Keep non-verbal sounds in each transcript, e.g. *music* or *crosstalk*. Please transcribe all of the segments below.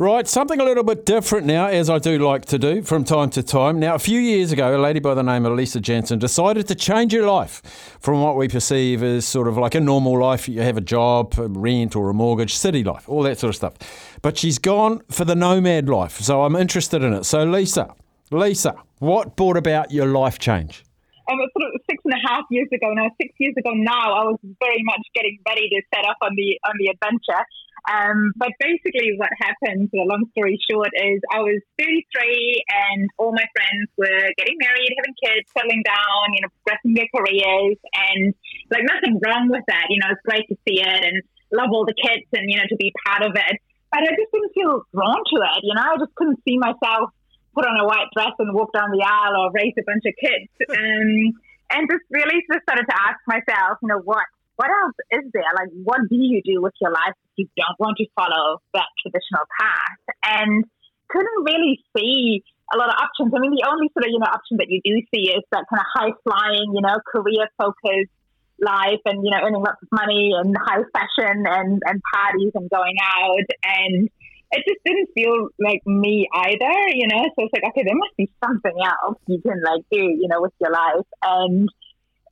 Right, something a little bit different now, as I do like to do from time to time. Now, a few years ago, a lady by the name of Lisa Jansen decided to change her life from what we perceive as sort of like a normal life. You have a job, a rent, or a mortgage, city life, all that sort of stuff. But she's gone for the nomad life, so I'm interested in it. So, Lisa, Lisa, what brought about your life change? Um, sort of six and a half years ago now, six years ago now, I was very much getting ready to set off on the on the adventure. Um, but basically, what happened, the long story short, is I was 33 and all my friends were getting married, having kids, settling down, you know, progressing their careers, and like nothing wrong with that. You know, it's great to see it and love all the kids and you know to be part of it. But I just didn't feel drawn to it. You know, I just couldn't see myself put on a white dress and walk down the aisle or raise a bunch of kids. *laughs* Um, and just really just started to ask myself, you know, what what else is there? Like, what do you do with your life if you don't want to follow that traditional path? And couldn't really see a lot of options. I mean, the only sort of, you know, option that you do see is that kind of high flying, you know, career focused life and, you know, earning lots of money and high fashion and, and parties and going out. And it just didn't feel like me either, you know? So it's like, okay, there must be something else you can like do, you know, with your life. And,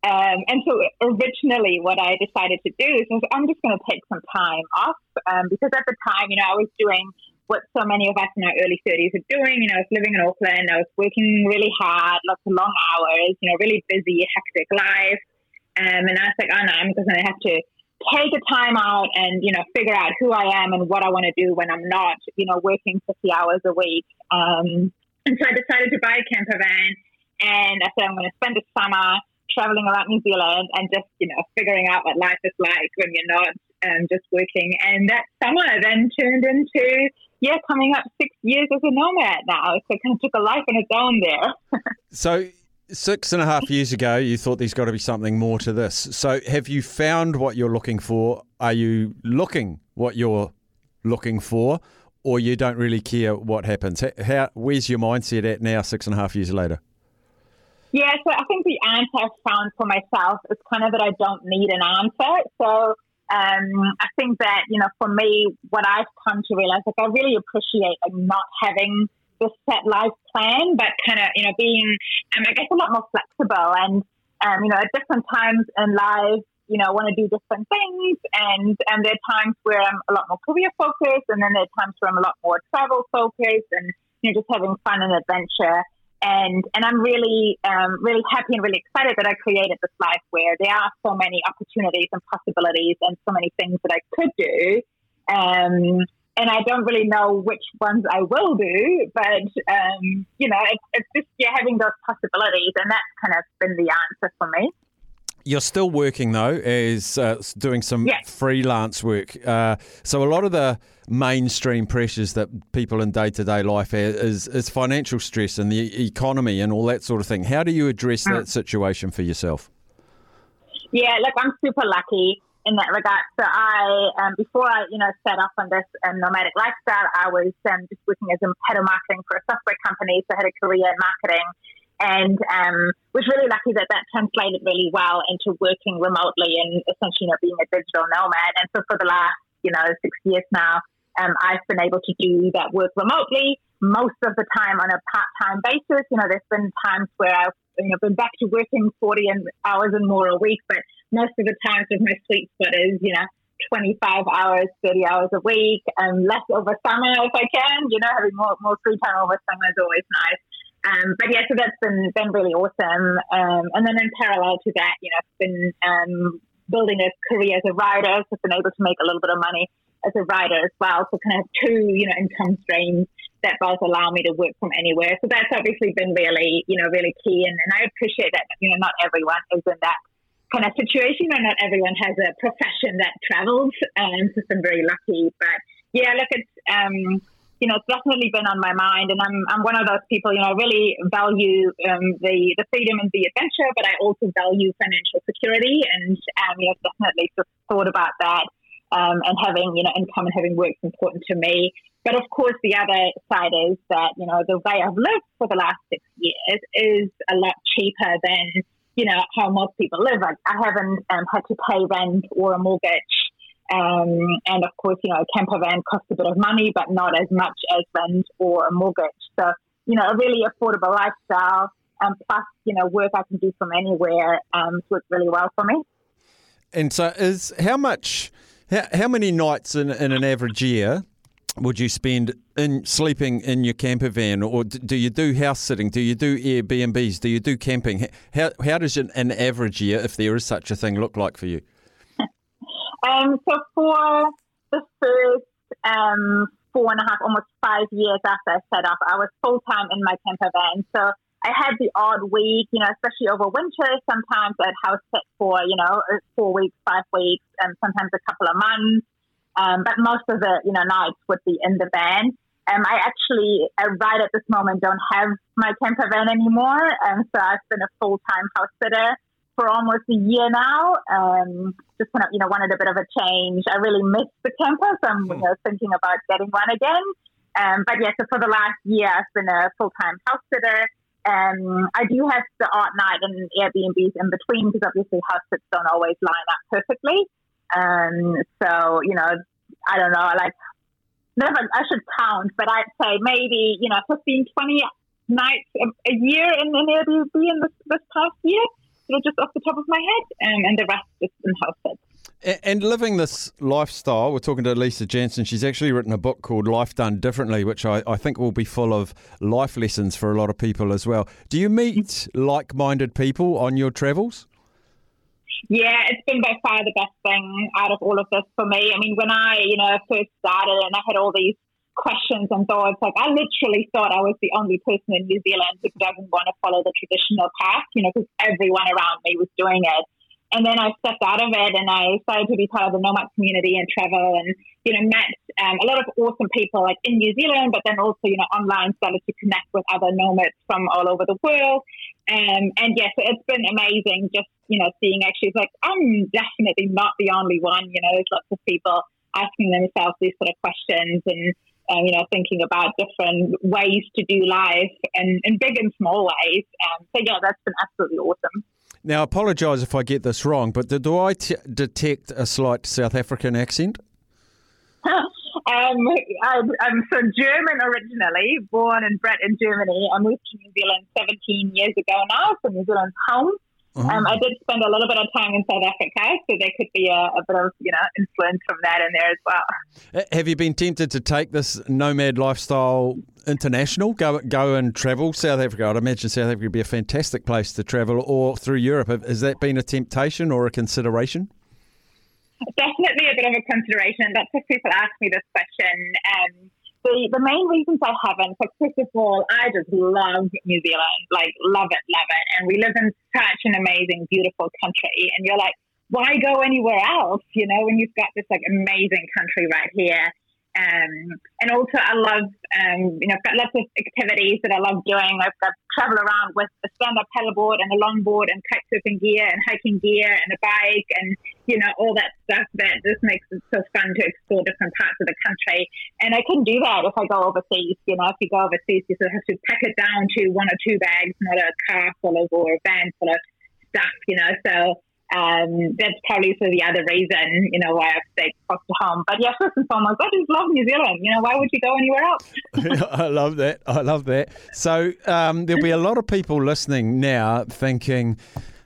um, and so originally, what I decided to do is I'm just going to take some time off um, because at the time, you know, I was doing what so many of us in our early 30s are doing. You know, I was living in Auckland, I was working really hard, lots of long hours, you know, really busy, hectic life. Um, and I was like, oh no, I'm just going to have to take a time out and, you know, figure out who I am and what I want to do when I'm not, you know, working 50 hours a week. Um, and so I decided to buy a camper van and I said, I'm going to spend the summer traveling around New Zealand and just, you know, figuring out what life is like when you're not um, just working. And that summer then turned into, yeah, coming up six years as a nomad now. So it kind of took a life on its own there. *laughs* so six and a half years ago, you thought there's got to be something more to this. So have you found what you're looking for? Are you looking what you're looking for? Or you don't really care what happens? How, where's your mindset at now, six and a half years later? Yeah, so I think the answer I've found for myself is kind of that I don't need an answer. So um, I think that, you know, for me, what I've come to realize, like, I really appreciate like, not having this set life plan, but kind of, you know, being, um, I guess, a lot more flexible. And, um, you know, at different times in life, you know, I want to do different things. And, and there are times where I'm a lot more career focused, and then there are times where I'm a lot more travel focused and, you know, just having fun and adventure and and I'm really um, really happy and really excited that I created this life where there are so many opportunities and possibilities and so many things that I could do. Um, and I don't really know which ones I will do, but um, you know, it's, it's just yeah, having those possibilities, and that's kind of been the answer for me. You're still working though, as uh, doing some yes. freelance work. Uh, so a lot of the mainstream pressures that people in day to day life have is, is financial stress and the economy and all that sort of thing. How do you address mm. that situation for yourself? Yeah, look, I'm super lucky in that regard. So I, um, before I, you know, set off on this um, nomadic lifestyle, I was um, just working as a head of marketing for a software company. So I had a career in marketing and um, was really lucky that that translated really well into working remotely and essentially you know, being a digital nomad. And so for the last, you know, six years now, um, I've been able to do that work remotely most of the time on a part-time basis. You know, there's been times where I've you know, been back to working 40 hours and more a week, but most of the times with my sweet spot is, you know, 25 hours, 30 hours a week, and less over summer if I can. You know, having more, more free time over summer is always nice. Um, but yeah, so that's been been really awesome. Um, and then in parallel to that, you know, I've been um, building a career as a writer, so I've been able to make a little bit of money as a writer as well. So kind of two, you know, income streams that both allow me to work from anywhere. So that's obviously been really, you know, really key. And, and I appreciate that, you know, not everyone is in that kind of situation or not everyone has a profession that travels. And so I'm very lucky. But yeah, look, it's, um, you know, it's definitely been on my mind. And I'm, I'm one of those people, you know, I really value um, the, the freedom and the adventure, but I also value financial security. And, um, you know, definitely thought about that. Um, and having, you know, income and having work is important to me. But of course, the other side is that, you know, the way I've lived for the last six years is a lot cheaper than, you know, how most people live. Like I haven't um, had to pay rent or a mortgage. Um, and of course, you know, a camper van costs a bit of money, but not as much as rent or a mortgage. So, you know, a really affordable lifestyle. Um, plus, you know, work I can do from anywhere um, works really well for me. And so, is how much, how, how many nights in, in an average year would you spend in sleeping in your camper van, or do you do house sitting? Do you do Airbnbs? Do you do camping? How how does an, average year, if there is such a thing, look like for you? *laughs* um, so for the first um, four and a half, almost five years after I set up, I was full time in my camper van. So I had the odd week, you know, especially over winter. Sometimes I'd house sit for, you know, four weeks, five weeks, and sometimes a couple of months. Um, but most of the you know nights would be in the van. Um, I actually, uh, right at this moment, don't have my camper van anymore, and so I've been a full time house sitter for almost a year now. Um, just kind of you know wanted a bit of a change. I really miss the camper, so I'm you know, thinking about getting one again. Um, but yeah, so for the last year, I've been a full time house sitter. Um, I do have the odd night and Airbnbs in between because obviously house sits don't always line up perfectly. Um, so, you know, I don't know, like, never, I should count, but I'd say maybe, you know, 15, 20 nights a, a year in an Airbnb in this, this past year, know, just off the top of my head, um, and the rest just in house and living this lifestyle, we're talking to Lisa Jansen. She's actually written a book called Life Done Differently, which I, I, think will be full of life lessons for a lot of people as well. Do you meet like minded people on your travels? Yeah, it's been by far the best thing out of all of this for me. I mean, when I, you know, first started and I had all these questions and thoughts, like I literally thought I was the only person in New Zealand who doesn't want to follow the traditional path, you know, because everyone around me was doing it. And then I stepped out of it and I started to be part of the nomad community and travel and, you know, met um, a lot of awesome people like in New Zealand, but then also, you know, online started to connect with other nomads from all over the world. Um, and yes, it's been amazing just, you know, seeing actually, it's like, I'm definitely not the only one. You know, there's lots of people asking themselves these sort of questions and, um, you know, thinking about different ways to do life and in big and small ways. Um, so, yeah, that's been absolutely awesome. Now, I apologise if I get this wrong, but do I t- detect a slight South African accent? *laughs* Um, I, am from German originally, born and bred in Germany. I moved to New Zealand 17 years ago now, so New Zealand's home. Uh-huh. Um, I did spend a little bit of time in South Africa, so there could be a, a, bit of you know influence from that in there as well. Have you been tempted to take this nomad lifestyle international? Go go and travel South Africa. I'd imagine South Africa would be a fantastic place to travel, or through Europe. Has that been a temptation or a consideration? Definitely a bit of a consideration. Lots of people ask me this question. Um, the, the main reasons I haven't, so first of all, I just love New Zealand, like love it, love it. And we live in such an amazing, beautiful country. And you're like, why go anywhere else? You know, when you've got this like amazing country right here. Um, and also, I love, um, you know, I've got lots of activities that I love doing. I've got travel around with a stand up paddleboard and a longboard and kite surfing gear and hiking gear and a bike and, you know, all that stuff that just makes it so fun to explore different parts of the country. And I couldn't do that if I go overseas. You know, if you go overseas, you sort of have to pack it down to one or two bags, not a car full of or a van full of stuff, you know. So, um, that's probably for the other reason, you know, why I've stayed close to home. But yeah, first and foremost, I just love New Zealand. You know, why would you go anywhere else? *laughs* I love that. I love that. So um, there'll be a lot of people listening now thinking,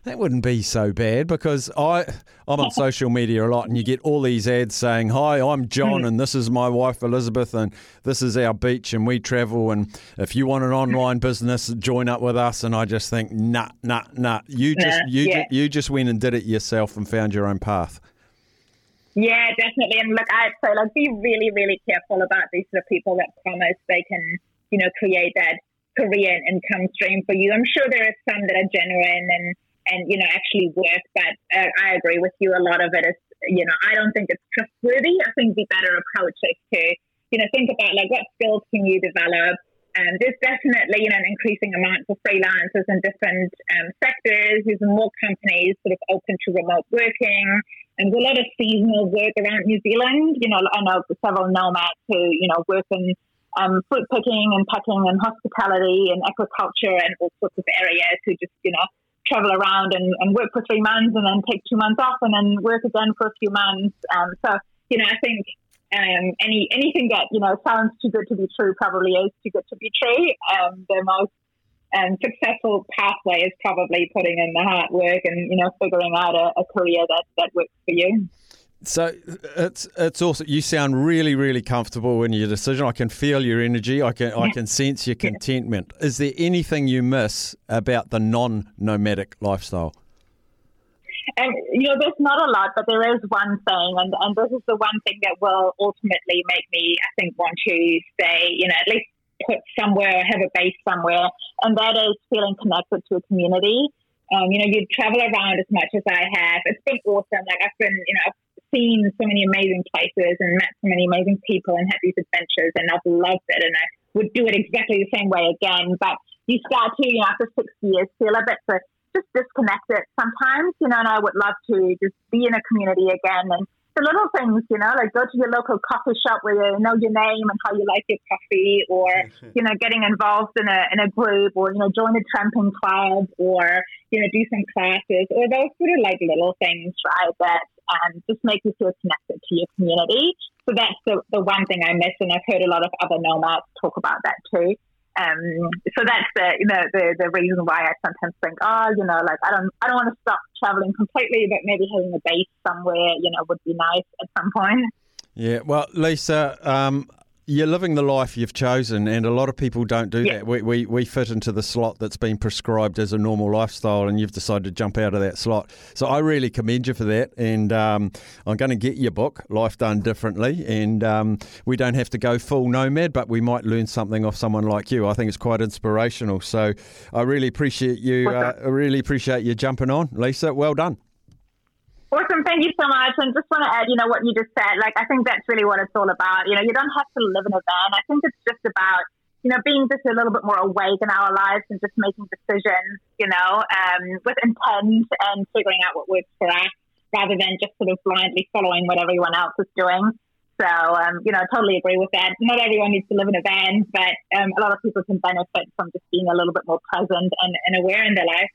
That wouldn't be so bad because I I'm on *laughs* social media a lot and you get all these ads saying, "Hi, I'm John and this is my wife Elizabeth and this is our beach and we travel and if you want an online *laughs* business, join up with us." And I just think, "Nah, nah, nah. You just Nah, you yeah. ju- you just went and did it yourself and found your own path." Yeah, definitely. And look, I'd say like be really, really careful about these sort of people that promise they can, you know, create that career and income stream for you. I'm sure there are some that are genuine and and you know actually work, but uh, I agree with you. A lot of it is, you know, I don't think it's trustworthy. I think the better approach is to, you know, think about like what skills can you develop. And there's definitely, you know, an increasing amount of freelancers in different um, sectors. There's more companies sort of open to remote working and a lot of seasonal work around New Zealand. You know, I know several nomads who, you know, work in um, fruit picking and packing and hospitality and agriculture and all sorts of areas who just, you know, travel around and, and work for three months and then take two months off and then work again for a few months. Um, so, you know, I think um, any anything that, you know, sounds too good to be true probably is too good to be true. Um, the most um, successful pathway is probably putting in the hard work and, you know, figuring out a, a career that, that works for you. So it's it's also you sound really really comfortable in your decision. I can feel your energy. I can I can sense your contentment. Is there anything you miss about the non-nomadic lifestyle? And you know, there's not a lot, but there is one thing, and, and this is the one thing that will ultimately make me, I think, want to stay. You know, at least put somewhere, have a base somewhere, and that is feeling connected to a community. Um, you know, you travel around as much as I have. It's been awesome. Like I've been, you know, I've seen so many amazing places and met so many amazing people and had these adventures, and I've loved it, and I would do it exactly the same way again. But you start to, you know, after six years, feel a bit so just disconnected sometimes, you know, and I would love to just be in a community again and the little things, you know, like go to your local coffee shop where you know your name and how you like your coffee or, *laughs* you know, getting involved in a in a group or, you know, join a tramping club or, you know, do some classes or those sort of like little things, right, that um, just make you feel connected to your community. So that's the, the one thing I miss and I've heard a lot of other nomads talk about that too. Um, so that's the you know the the reason why I sometimes think, oh, you know, like I don't I don't want to stop traveling completely, but maybe having a base somewhere, you know, would be nice at some point. Yeah, well, Lisa, um, you're living the life you've chosen, and a lot of people don't do Yeah. that. We, we, we fit into the slot that's been prescribed as a normal lifestyle, and you've decided to jump out of that slot. So I really commend you for that, and um, I'm going to get your book, Life Done Differently, and um, we don't have to go full nomad, but we might learn something off someone like you. I think it's quite inspirational. So I really appreciate you. Uh, I really appreciate you jumping on, Lisa. Well done. Awesome, thank you so much. And just want to add, you know, what you just said. Like, I think that's really what it's all about. You know, you don't have to live in a van. I think it's just about, you know, being just a little bit more awake in our lives and just making decisions, you know, um, with intent and figuring out what works for us rather than just sort of blindly following what everyone else is doing. So, um, you know, I totally agree with that. Not everyone needs to live in a van, but um, a lot of people can benefit from just being a little bit more present and, and aware in their life.